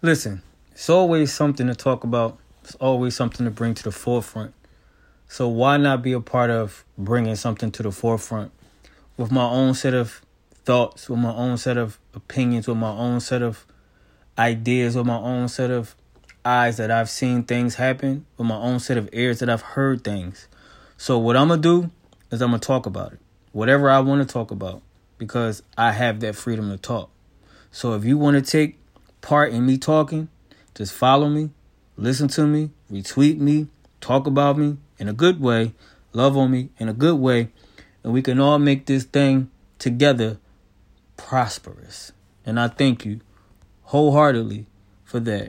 Listen, it's always something to talk about. It's always something to bring to the forefront. So why not be a part of bringing something to the forefront with my own set of thoughts, with my own set of opinions, with my own set of ideas, with my own set of eyes that I've seen things happen, with my own set of ears that I've heard things. So what I'm gonna do is I'm gonna talk about it. Whatever I want to talk about because I have that freedom to talk. So if you want to take part in me talking, just follow me, listen to me, retweet me, talk about me in a good way, love on me in a good way, and we can all make this thing together prosperous. And I thank you wholeheartedly for that.